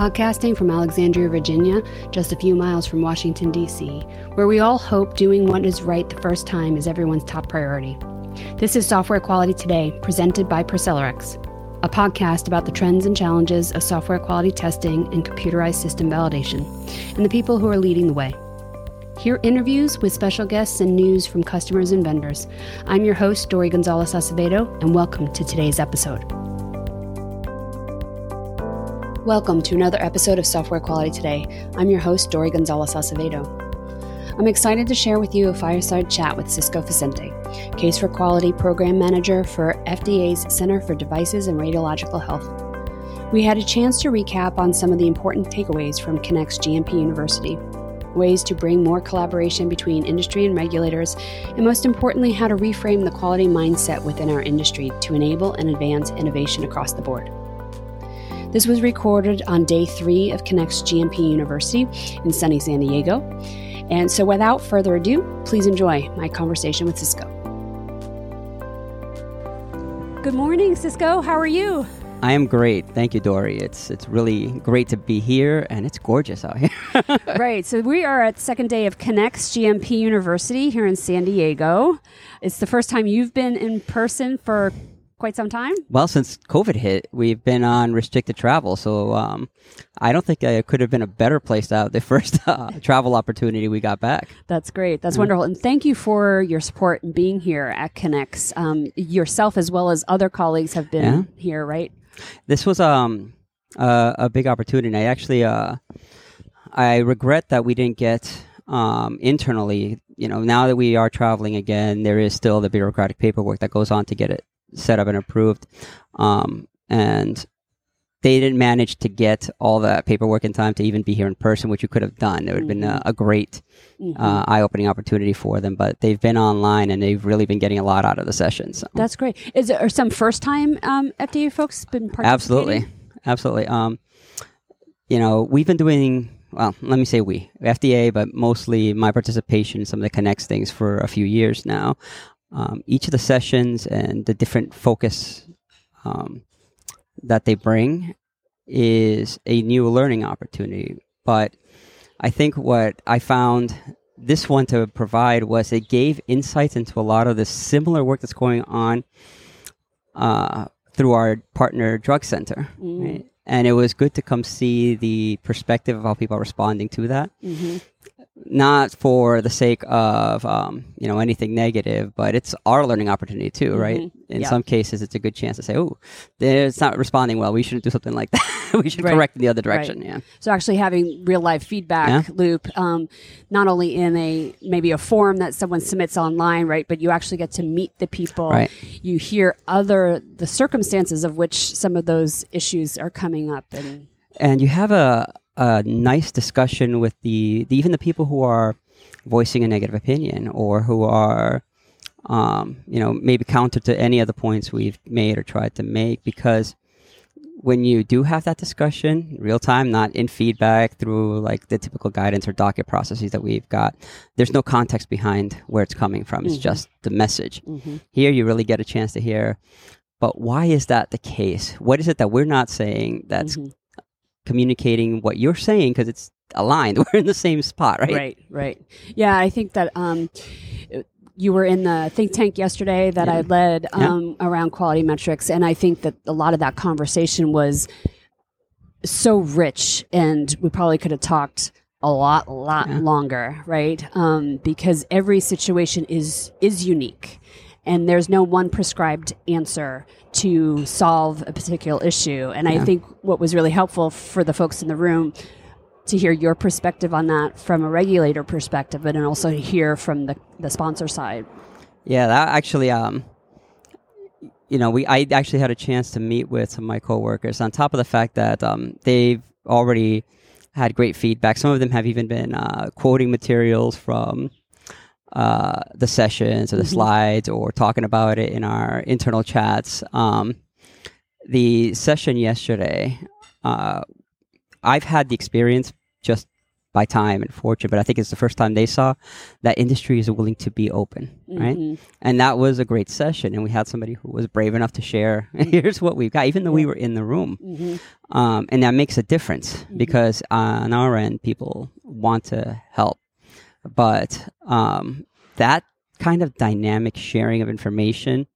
podcasting from Alexandria, Virginia, just a few miles from Washington, D.C., where we all hope doing what is right the first time is everyone's top priority. This is Software Quality Today, presented by ProcellaRx, a podcast about the trends and challenges of software quality testing and computerized system validation, and the people who are leading the way. Hear interviews with special guests and news from customers and vendors. I'm your host, Dori Gonzalez Acevedo, and welcome to today's episode. Welcome to another episode of Software Quality Today. I'm your host, Dori Gonzalez Acevedo. I'm excited to share with you a fireside chat with Cisco Vicente, Case for Quality Program Manager for FDA's Center for Devices and Radiological Health. We had a chance to recap on some of the important takeaways from KENX GMP University, ways to bring more collaboration between industry and regulators, and most importantly, how to reframe the quality mindset within our industry to enable and advance innovation across the board. This was recorded on day three of KENX GMP University in sunny San Diego. And so, without further ado, please enjoy my conversation with Cisco. Good morning, Cisco. How are you? I am great. Thank you, Dori. It's it's really great to be here and it's gorgeous out here. right. So we are at second day of KENX GMP University here in San Diego. It's the first time you've been in person for quite some time? Well, since COVID hit, we've been on restricted travel. So um, I don't think it could have been a better place to have the first uh, travel opportunity we got back. That's great. That's wonderful. And thank you for your support and being here at KENX. Um, yourself, as well as other colleagues, have been yeah. here, right? This was um, uh, a big opportunity. I actually, uh, I regret that we didn't get um, internally. You know, now that we are traveling again, there is still the bureaucratic paperwork that goes on to get it set up and approved. Um, and they didn't manage to get all that paperwork in time to even be here in person, which you could have done. It would have been a, mm-hmm. a great, mm-hmm. uh, eye-opening opportunity for them. But they've been online and they've really been getting a lot out of the sessions. So. That's great. Is there some first-time um, FDA folks been participating? Absolutely, absolutely. Um, you know, we've been doing. Well, let me say we FDA, but mostly my participation in some of the KENX things for a few years now um, each of the sessions and the different focus um, that they bring is a new learning opportunity. But I think what I found this one to provide was it gave insights into a lot of the similar work that's going on uh, through our partner drug center. Mm. Right? And it was good to come see the perspective of how people are responding to that. Mm-hmm not for the sake of um, you know anything negative, but it's our learning opportunity too, right? Mm-hmm. In yeah. some cases, it's a good chance to say, "Oh, it's not responding well. We shouldn't do something like that. we should right. correct in the other direction." Right. Yeah. So actually, having real life feedback yeah. loop, um, not only in a maybe a form that someone submits online, right, but you actually get to meet the people. Right. You hear other the circumstances of which some of those issues are coming up, and and you have a a nice discussion with the, the, even the people who are voicing a negative opinion or who are um, you know maybe counter to any of the points we've made or tried to make because when you do have that discussion real time not in feedback through like the typical guidance or docket processes that we've got there's no context behind where it's coming from it's mm-hmm. just the message mm-hmm. here you really get a chance to hear but why is that the case what is it that we're not saying that's mm-hmm communicating what you're saying because it's aligned. We're in the same spot, right? Right, right. Yeah, I think that um, you were in the think tank yesterday that yeah. I led um, yeah. around quality metrics, and I think that a lot of that conversation was so rich, and we probably could have talked a lot, lot yeah. longer, right? Um, because every situation is is unique and there's no one prescribed answer to solve a particular issue. And yeah. I think what was really helpful for the folks in the room to hear your perspective on that from a regulator perspective, and also hear from the, the sponsor side. Yeah, that actually, um, you know, we I actually had a chance to meet with some of my coworkers. On top of the fact that um, they've already had great feedback, some of them have even been uh, quoting materials from uh, the sessions or the mm-hmm. slides or talking about it in our internal chats. Um, the session yesterday, uh, I've had the experience just by time and fortune, but I think it's the first time they saw that industry is willing to be open, right? Mm-hmm. And that was a great session. And we had somebody who was brave enough to share, here's what we've got, even though we were in the room. Mm-hmm. Um, and that makes a difference because on our end, people want to help. But um, that kind of dynamic sharing of information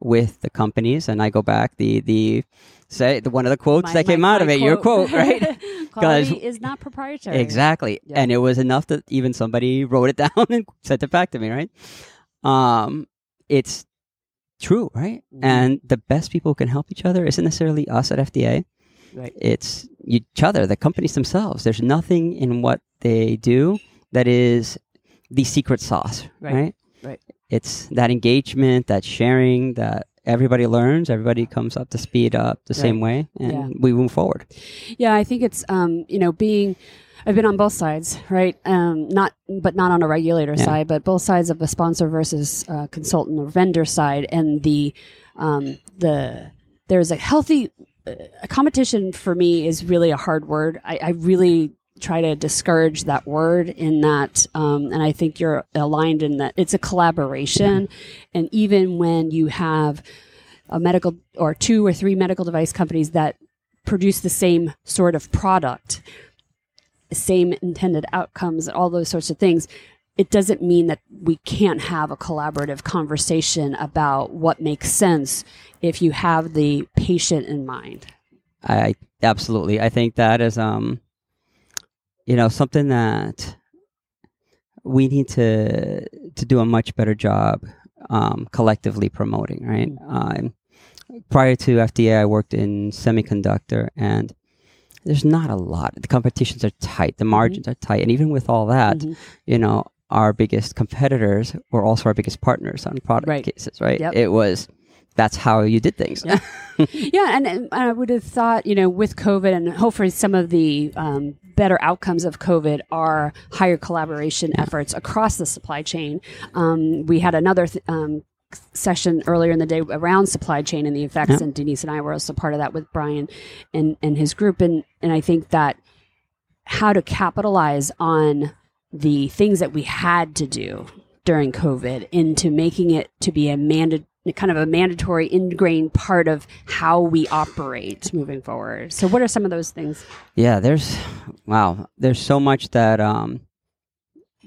with the companies, and I go back the the say the, one of the quotes My- that came out of my it, your quote. quote, right? Quality is not proprietary. Exactly. Yeah. And it was enough that even somebody wrote it down and sent it back to me, right? Um, it's true, right? Mhm. And the best people who can help each other isn't necessarily us at FDA. Right. It's each other, the companies themselves. There's nothing in what they do that is the secret sauce, Right. right? Right. It's that engagement, that sharing, that everybody learns, everybody comes up to speed up the same way, and Yeah. we move forward. Yeah, I think it's um, you know being. I've been on both sides, right? Um, not, but not on a regulator Yeah. side, but both sides of the sponsor versus uh, consultant or vendor side, and the um, the there's a healthy uh, a competition for me is really a hard word. I, I really try to discourage that word in that, um, and I think you're aligned in that it's a collaboration, and even when you have a medical or two or three medical device companies that produce the same sort of product, same intended outcomes, all those sorts of things, it doesn't mean that we can't have a collaborative conversation about what makes sense if you have the patient in mind. I absolutely. I think that is um you know something that we need to to do a much better job um, collectively promoting. Right. Um, prior to FDA, I worked in semiconductor, and there's not a lot. The competitions are tight. The margins are tight, and even with all that, Mhm. you know, our biggest competitors were also our biggest partners on product Right. cases. Right. Yep. It was. That's how you did things. Yeah. yeah, and, and I would have thought, you know, with COVID and hopefully some of the um, better outcomes of COVID are higher collaboration efforts across the supply chain. Um, we had another th- um, session earlier in the day around supply chain and the effects, Yeah. and Denise and I were also part of that with Brian and and his group, and and I think that how to capitalize on the things that we had to do during COVID into making it to be a mandate kind of a mandatory ingrained part of how we operate moving forward. So what are some of those things? Yeah, there's wow, there's so much that um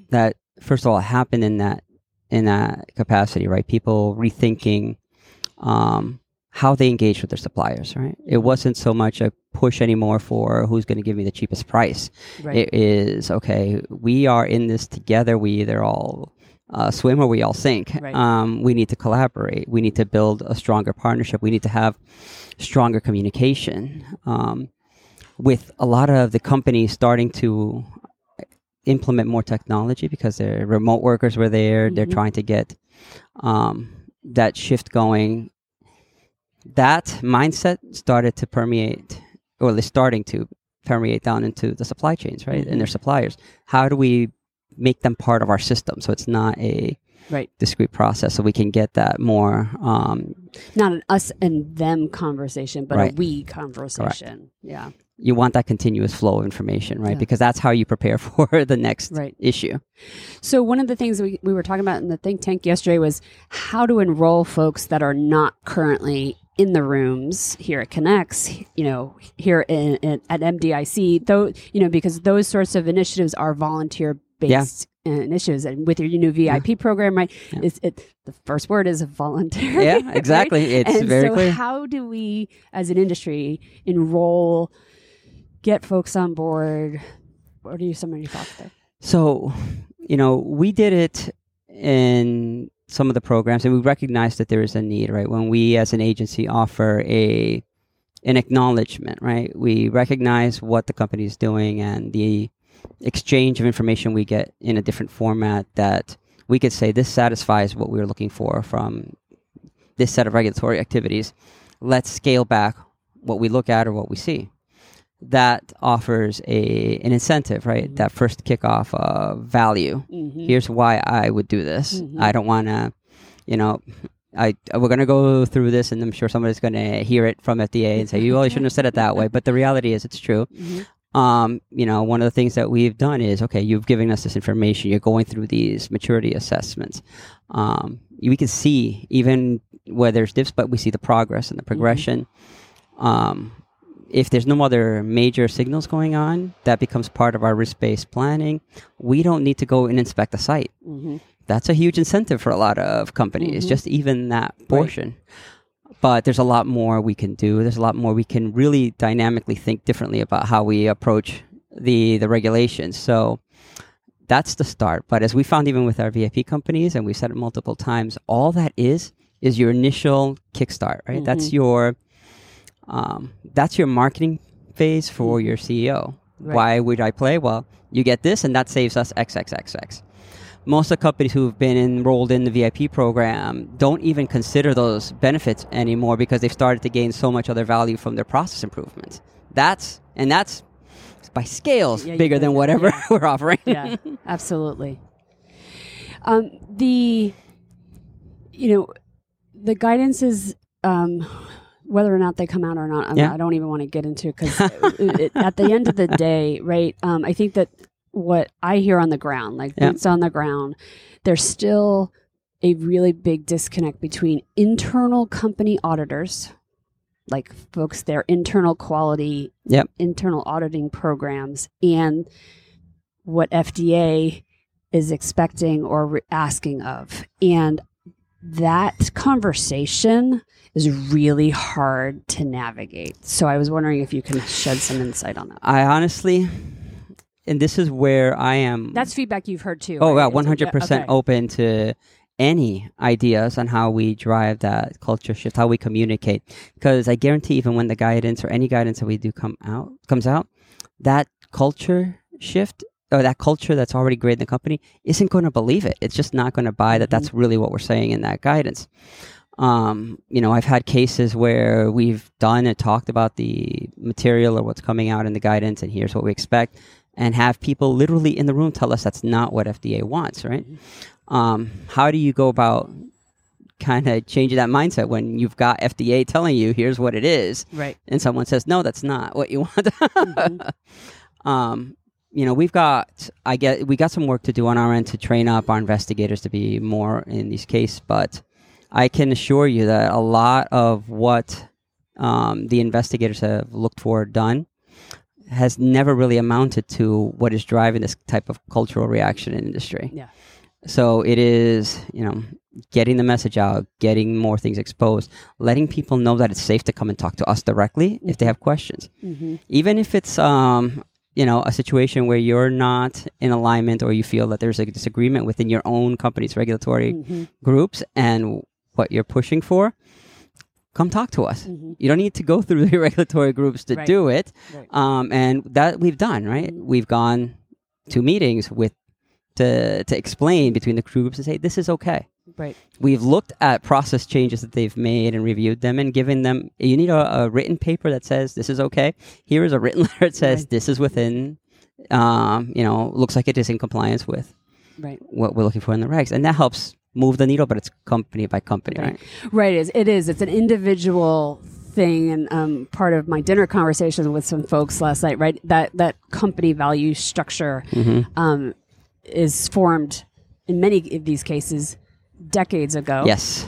that first of all happened in that in that capacity, right? People rethinking um how they engage with their suppliers, right? It wasn't so much a push anymore for who's going to give me the cheapest price. Right. It is okay. We are in this together. We either all uh, swim or we all sink. Right. Um, we need to collaborate. We need to build a stronger partnership. We need to have stronger communication. Um, with a lot of the companies starting to implement more technology because their remote workers were there. They're Mhm. trying to get um, that shift going. That mindset started to permeate, or is starting to permeate down into the supply chains, right, and their suppliers. How do we make them part of our system so it's not a Right. discrete process, so we can get that more um, Not an us and them conversation, but a we conversation. Yeah. you want that continuous flow of information, right? Yeah. Because that's how you prepare for the next Right. issue. So one of the things we, we were talking about in the think tank yesterday was how to enroll folks that are not currently in the rooms here at KENX, you know, here in, in, at MDIC, though, you know, because those sorts of initiatives are volunteer based uh, initiatives and with your new VIP program, right? Yeah. It's it the first word is voluntary? Yeah, right? exactly. It's and very so clear. how do we as an industry enroll get folks on board? What are you some of your thoughts there? So, you know, we did it in some of the programs, and we recognized that there is a need, right? When we, as an agency, offer a an acknowledgement, right? We recognize what the company is doing and the exchange of information we get in a different format that we could say this satisfies what we were looking for from this set of regulatory activities. Let's scale back what we look at or what we see. That offers a an incentive, right? That first kickoff of value. Mhm. Here's why I would do this. Mhm. I don't want to, you know, I we're gonna go through this, and I'm sure somebody's gonna hear it from FDA and say, "You, you shouldn't have said it that way." But the reality is, it's true. Mhm. Um, you know, one of the things that we've done is okay, you've given us this information. You're going through these maturity assessments. Um, we can see even where there's dips, but we see the progress and the progression. Um, if there's no other major signals going on, that becomes part of our risk-based planning. We don't need to go and inspect the site. Mm-hmm. That's a huge incentive for a lot of companies, just even that portion. But there's a lot more we can do. There's a lot more we can really dynamically think differently about how we approach the the regulations. So that's the start. But as we found even with our VIP companies, and we've said it multiple times, all that is is your initial kickstart, right? That's your um, that's your marketing phase for your CEO. Right. Why would I play? Well, you get this, and that saves us XXXX. Most of the companies who've been enrolled in the VIP program don't even consider those benefits anymore because they've started to gain so much other value from their process improvements. That's and that's by scales Yeah, bigger than whatever yeah. we're offering. yeah, absolutely. Um, the you know the guidance is um, whether or not they come out or not. Yeah. I don't even want to get into because at the end of the day, right? Um, I think that what I hear on the ground, like Yeah. boots on the ground, there's still a really big disconnect between internal company auditors, like folks, their internal quality Yep. internal auditing programs and what FDA is expecting or re- asking of. And that conversation is really hard to navigate. So I was wondering if you can shed some insight on that. I honestly, and this is where I am. That's feedback you've heard too. Oh, right? yeah, one hundred percent open to any ideas on how we drive that culture shift, how we communicate. Because I guarantee, even when the guidance or any guidance that we do come out comes out, that culture shift or that culture that's already great in the company isn't going to believe it. It's just not going to buy that. That's really what we're saying in that guidance. Um, you know, I've had cases where we've done and talked about the material or what's coming out in the guidance, and here's what we expect, and have people literally in the room tell us that's not what FDA wants, right? Um, how do you go about kind of changing that mindset when you've got FDA telling you here's what it is, Right. and someone says no, that's not what you want? um, you know, we've got I get we got some work to do on our end to train up our investigators to be more in these cases, but I can assure you that a lot of what um, the investigators have looked for done has never really amounted to what is driving this type of cultural reaction in industry. Yeah. So it is, you know, getting the message out, getting more things exposed, letting people know that it's safe to come and talk to us directly if they have questions. Mm-hmm. Even if it's, um, you know, a situation where you're not in alignment or you feel that there's a disagreement within your own company's regulatory Mm-hmm. groups and what you're pushing for, come talk to us. Mhm. You don't need to go through the regulatory groups to Right. do it. Right. Um, and that we've done, right? Mhm. We've gone to meetings with to to explain between the groups and say this is okay. Right. We've looked at process changes that they've made and reviewed them and given them. You need a, a written paper that says this is okay. Here is a written letter that says Right. this is within. Um, you know, looks like it is in compliance with Right. what we're looking for in the regs, and that helps move the needle. But it's company by company, right? Right. It is. It is. It's an individual thing, and um, part of my dinner conversation with some folks last night. Right. That that company value structure Mm-hmm. um, is formed in many of these cases decades ago. Yes.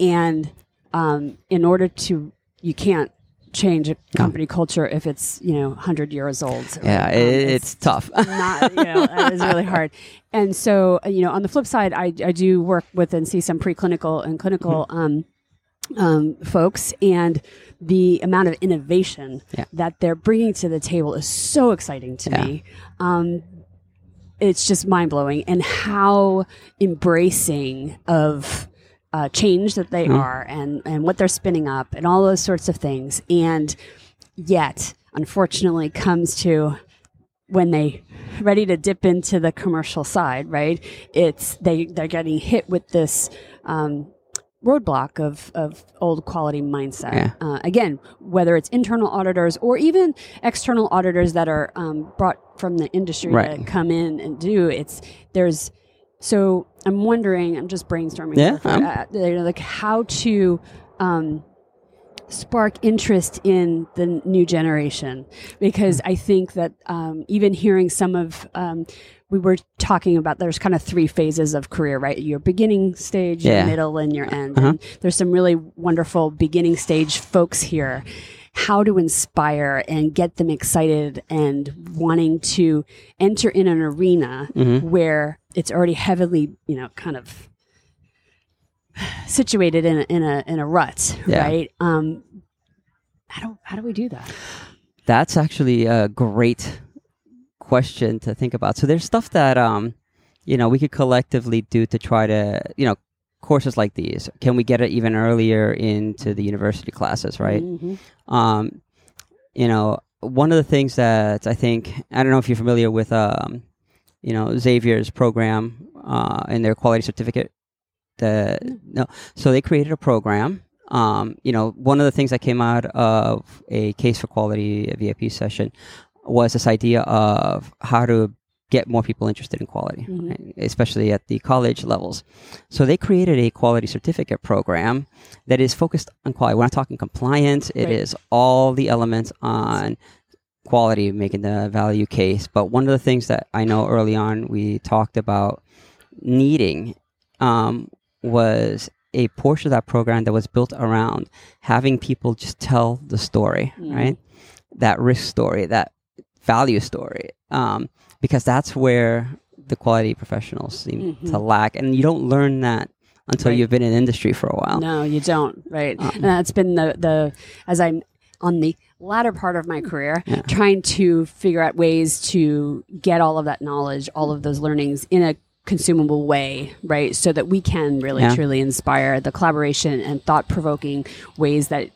And um, in order to, you can't change a company culture if it's you know 100 years old. Yeah, Um, it, it's, tough. not you know is really hard and so you know on the flip side i, I do work with and see some preclinical and clinical Mm-hmm. um, um, folks and the amount of innovation Yeah. that they're bringing to the table is so exciting to Yeah. me um, it's just mind-blowing and how embracing of uh, change that they Mhm. are and, and what they're spinning up and all those sorts of things and yet unfortunately comes to when they ready to dip into the commercial side right it's they they're getting hit with this um, roadblock of, of old quality mindset Yeah. uh, again whether it's internal auditors or even external auditors that are um, brought from the industry Right. that come in and do it's there's so i'm wondering i'm just brainstorming Yeah, um. you know, like how to um, spark interest in the new generation because I think that um, even hearing some of um, we were talking about there's kind of three phases of career, right? Your beginning stage, Yeah. your middle, and your end. Uh-huh. And there's some really wonderful beginning stage folks here. How to inspire and get them excited and wanting to enter in an arena Mhm. where it's already heavily, you know, kind of situated in a, in a in a rut, Yeah. right? Um, how do how do we do that? That's actually a great question to think about. So there's stuff that um, you know, we could collectively do to try to, you know, courses like these. Can we get it even earlier into the university classes, right? Mhm. Um, you know, one of the things that I think I don't know if you're familiar with, um, you know, Xavier's program uh, in their quality certificate. The no, so they created a program. Um, you know, one of the things that came out of a case for quality VIP session was this idea of how to get more people interested in quality, Mhm. right? especially at the college levels. So they created a quality certificate program that is focused on quality. We're not talking compliance. It is Right. all the elements on quality, making the value case. But one of the things that I know early on we talked about needing um, was a portion of that program that was built around having people just tell the story, Mhm. right? That risk story, that value story, um, because that's where the quality professionals seem Mhm. to lack, and you don't learn that until Right. you've been in industry for a while. No, you don't. Right. Um, and that's been the the as I'm on the latter part of my career, Yeah. trying to figure out ways to get all of that knowledge, all of those learnings in a consumable way, right? So that we can really Yeah. truly inspire the collaboration and thought provoking ways that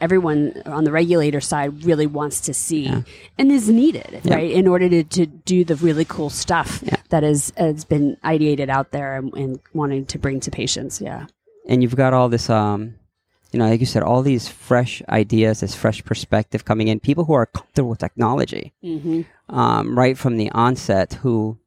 everyone on the regulator side really wants to see Yeah. and is needed, Yeah. right? In order to, to do the really cool stuff Yeah. that is has been ideated out there and, and wanting to bring to patients. Yeah. and you've got all this um you know like you said all these fresh ideas this fresh perspective coming in people who are comfortable with technology Mm-hmm. um, right from the onset who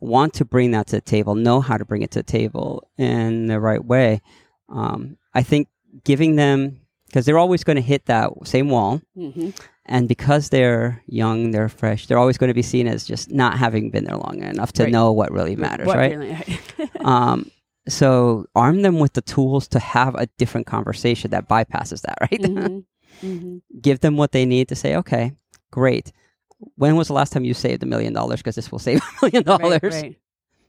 want to bring that to the table know how to bring it to the table in the right way um, i think giving them because they're always going to hit that same wall Mm-hmm. and because they're young they're fresh they're always going to be seen as just not having been there long enough to Right. know what really matters What right really- um, so arm them with the tools to have a different conversation that bypasses that, right? Mhm. Mhm. Give them what they need to say, okay, great. When was the last time you saved a million dollars? Because this will save a million dollars. Right, right.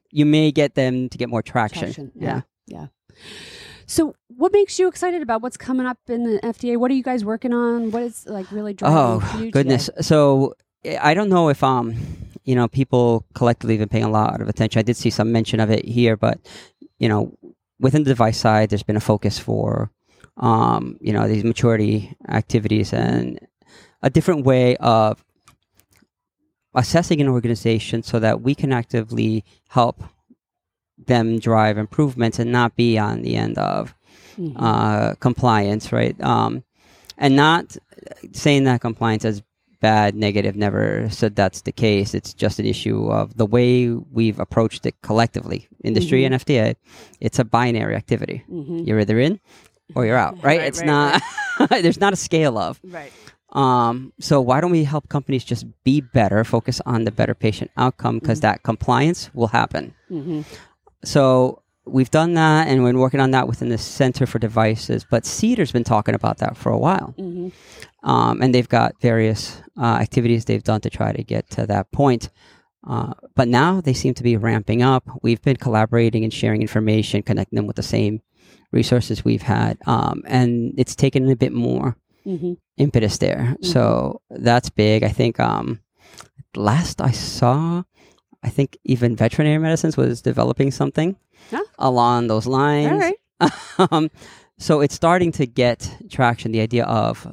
You may get them to get more traction. Traction, Yeah. yeah. So, what makes you excited about what's coming up in the FDA? What are you guys working on? What is like really driving Oh you goodness. today? So I don't know if um you know people collectively have been paying a lot of attention. I did see some mention of it here, but you know within the device side, there's been a focus for um you know these maturity activities and a different way of assessing an organization so that we can actively help them drive improvements and not be on the end of Mhm. uh, compliance, right? Um, and not saying that compliance is bad, negative, never said that's the case. It's just an issue of the way we've approached it collectively, industry Mhm. and FDA. It's a binary activity. Mhm. You're either in or you're out, right? Right, it's right, not, there's not a scale of. Right. Um, so why don't we help companies just be better, focus on the better patient outcome, because Mm-hmm. that compliance will happen hmm so we've done that and we're working on that within the center for devices but CDER's been talking about that for a while. Hmm um, and they've got various uh, activities they've done to try to get to that point. Uh, but now they seem to be ramping up. We've been collaborating and sharing information connecting them with the same resources we've had. Um, and it's taken a bit more hmm impetus there. So that's big. I think um, last i saw i think even veterinary medicines was developing something Huh? along those lines All right. um, so it's starting to get traction. The idea of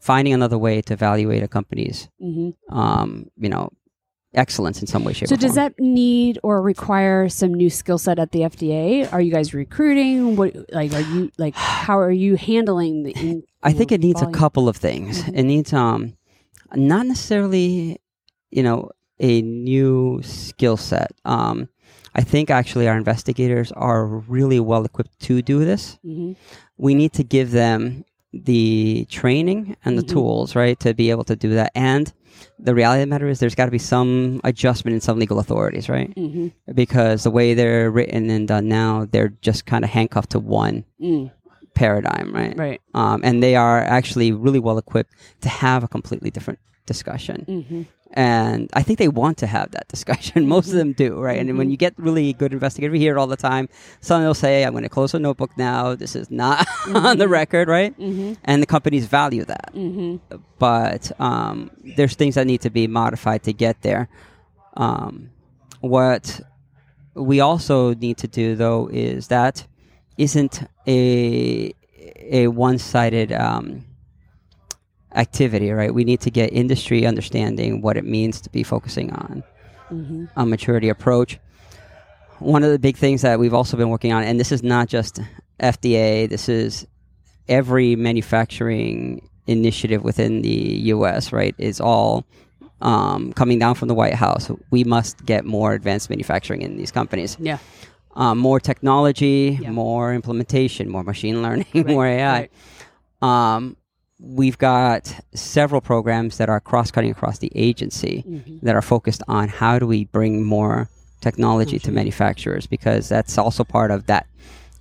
finding another way to evaluate a company's, hmm um, you know, excellence in some way, shape, So, does form. that need or require some new skill set at the FDA? Are you guys recruiting? What like are you like? How are you handling the? In, I think it needs a couple of things. Mhm. It needs, um, not necessarily, you know, a new skill set. Um, I think actually our investigators are really well equipped to do this. Mhm. we need to give them the training and the Mhm. tools, right, to be able to do that. And the reality of the matter is, there's got to be some adjustment in some legal authorities, right? Mm-hmm. Because the way they're written and done now, they're just kind of handcuffed to one Mm, paradigm, right? right. Um, and they are actually really well equipped to have a completely different discussion. Mm-hmm. And I think they want to have that discussion. Most of them do, right? And when Mhm. you get really good investigators, we hear it all the time. Some will say, I'm going to close a notebook now. This is not on the record, right? Mm-hmm. And the companies value that. Mm-hmm. But um, there's things that need to be modified to get there. Um, what we also need to do, though, is that isn't a a one sided um, activity, right? We need to get industry understanding what it means to be focusing on Mm-hmm. a maturity approach. One of the big things that we've also been working on, and this is not just FDA, this is every manufacturing initiative within the U.S. Right, is all um, coming down from the White House. We must get more advanced manufacturing in these companies. Yeah. Um, more technology, Yeah. more implementation, more machine learning, Right, more AI. right. Um, we've got several programs that are cross-cutting across the agency Mhm. that are focused on how do we bring more technology to manufacturers because that's also part of that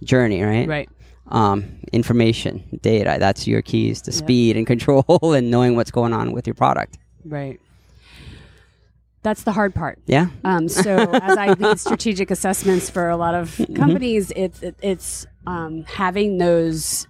journey, right? Right. Um, information, data, that's your keys to Yeah. speed and control and knowing what's going on with your product. Right. That's the hard part. Yeah. Um, so as I lead strategic assessments for a lot of Mm-hmm. companies, it's it, it's um, having those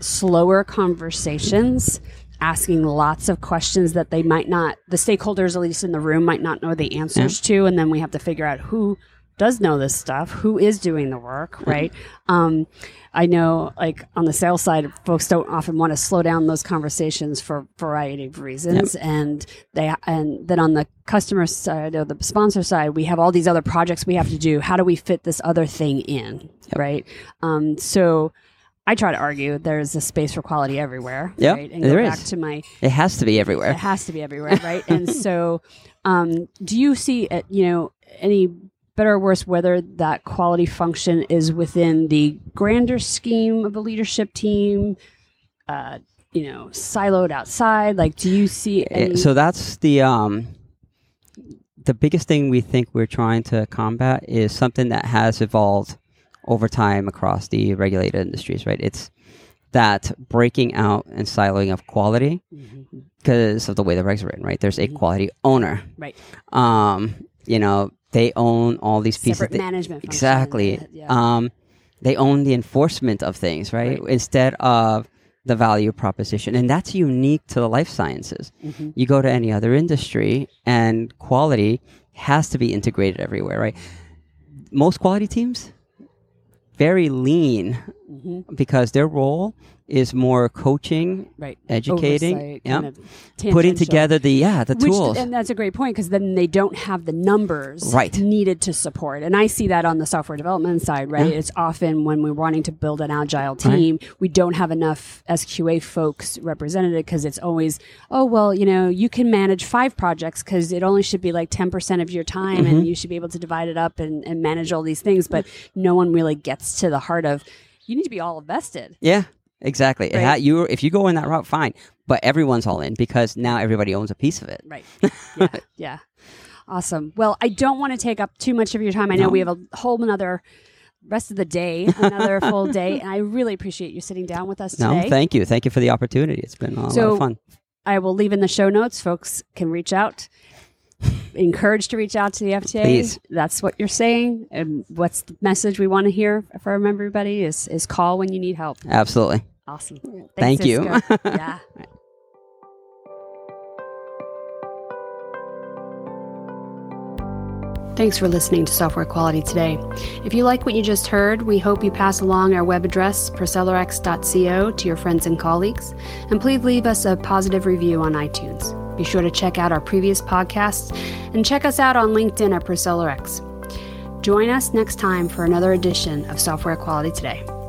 slower conversations, asking lots of questions that they might not, the stakeholders at least in the room might not know the answers to, and then we have to figure out who does know this stuff, who is doing the work, Mm-hmm. right? Um, I know, like on the sales side, folks don't often want to slow down those conversations for a variety of reasons, and they and then on the customer side or the sponsor side, we have all these other projects we have to do. How do we fit this other thing in, right? Um, so. I try to argue there's a space for quality everywhere, Yeah, right? And there go is. to my It has to be everywhere. it has to be everywhere, right? and so, um, do you see, uh, you know, any better or worse whether that quality function is within the grander scheme of a leadership team, uh, you know, siloed outside? Like, do you see any? Eh, so that's the um, the biggest thing we think we're trying to combat is something that has evolved over time across the regulated industries, right? It's that breaking out and siloing of quality because of the way the regs are written, right? There's a Mhm. quality owner. Right. Um, you know, they own all these pieces. separate They- management. exactly. Yeah. Um, they own the enforcement of things, right? Right. Instead of the value proposition, and that's unique to the life sciences. Mhm. You go to any other industry, and quality has to be integrated everywhere, right? Most quality teams very lean Mhm. because their role is more coaching, Right. educating, Oversight, yeah, kind of putting together the yeah the Which, tools. and that's a great point because then they don't have the numbers Right. needed to support. And I see that on the software development side, right? Yeah. It's often when we're wanting to build an agile team, we don't have enough SQA folks represented because it's always, oh, well, you know, you can manage five projects because it only should be like 10% of your time Mm-hmm. and you should be able to divide it up and, and manage all these things. But no one really gets to the heart of, you need to be all invested. yeah, exactly. Right. ha- you if you go in that route, fine, but everyone's all in because now everybody owns a piece of it. Right. Yeah. yeah. Awesome. Well, I don't want to take up too much of your time. I know No. we have a whole another rest of the day, another full day, and I really appreciate you sitting down with us No, today. thank you, thank you for the opportunity. It's been a lot of fun. I will leave in the show notes. Folks can reach out. Encouraged to reach out to the FDA. Please. That's what you're saying. And what's the message we want to hear from everybody is is call when you need help. Absolutely. Awesome. Thanks, Thank you. Yeah. Thanks for listening to Software Quality Today. If you like what you just heard, we hope you pass along our web address, ProcellarX.co, to your friends and colleagues, and please leave us a positive review on iTunes. Be sure to check out our previous podcasts and check us out on LinkedIn at ProcellarX. Join us next time for another edition of Software Quality Today.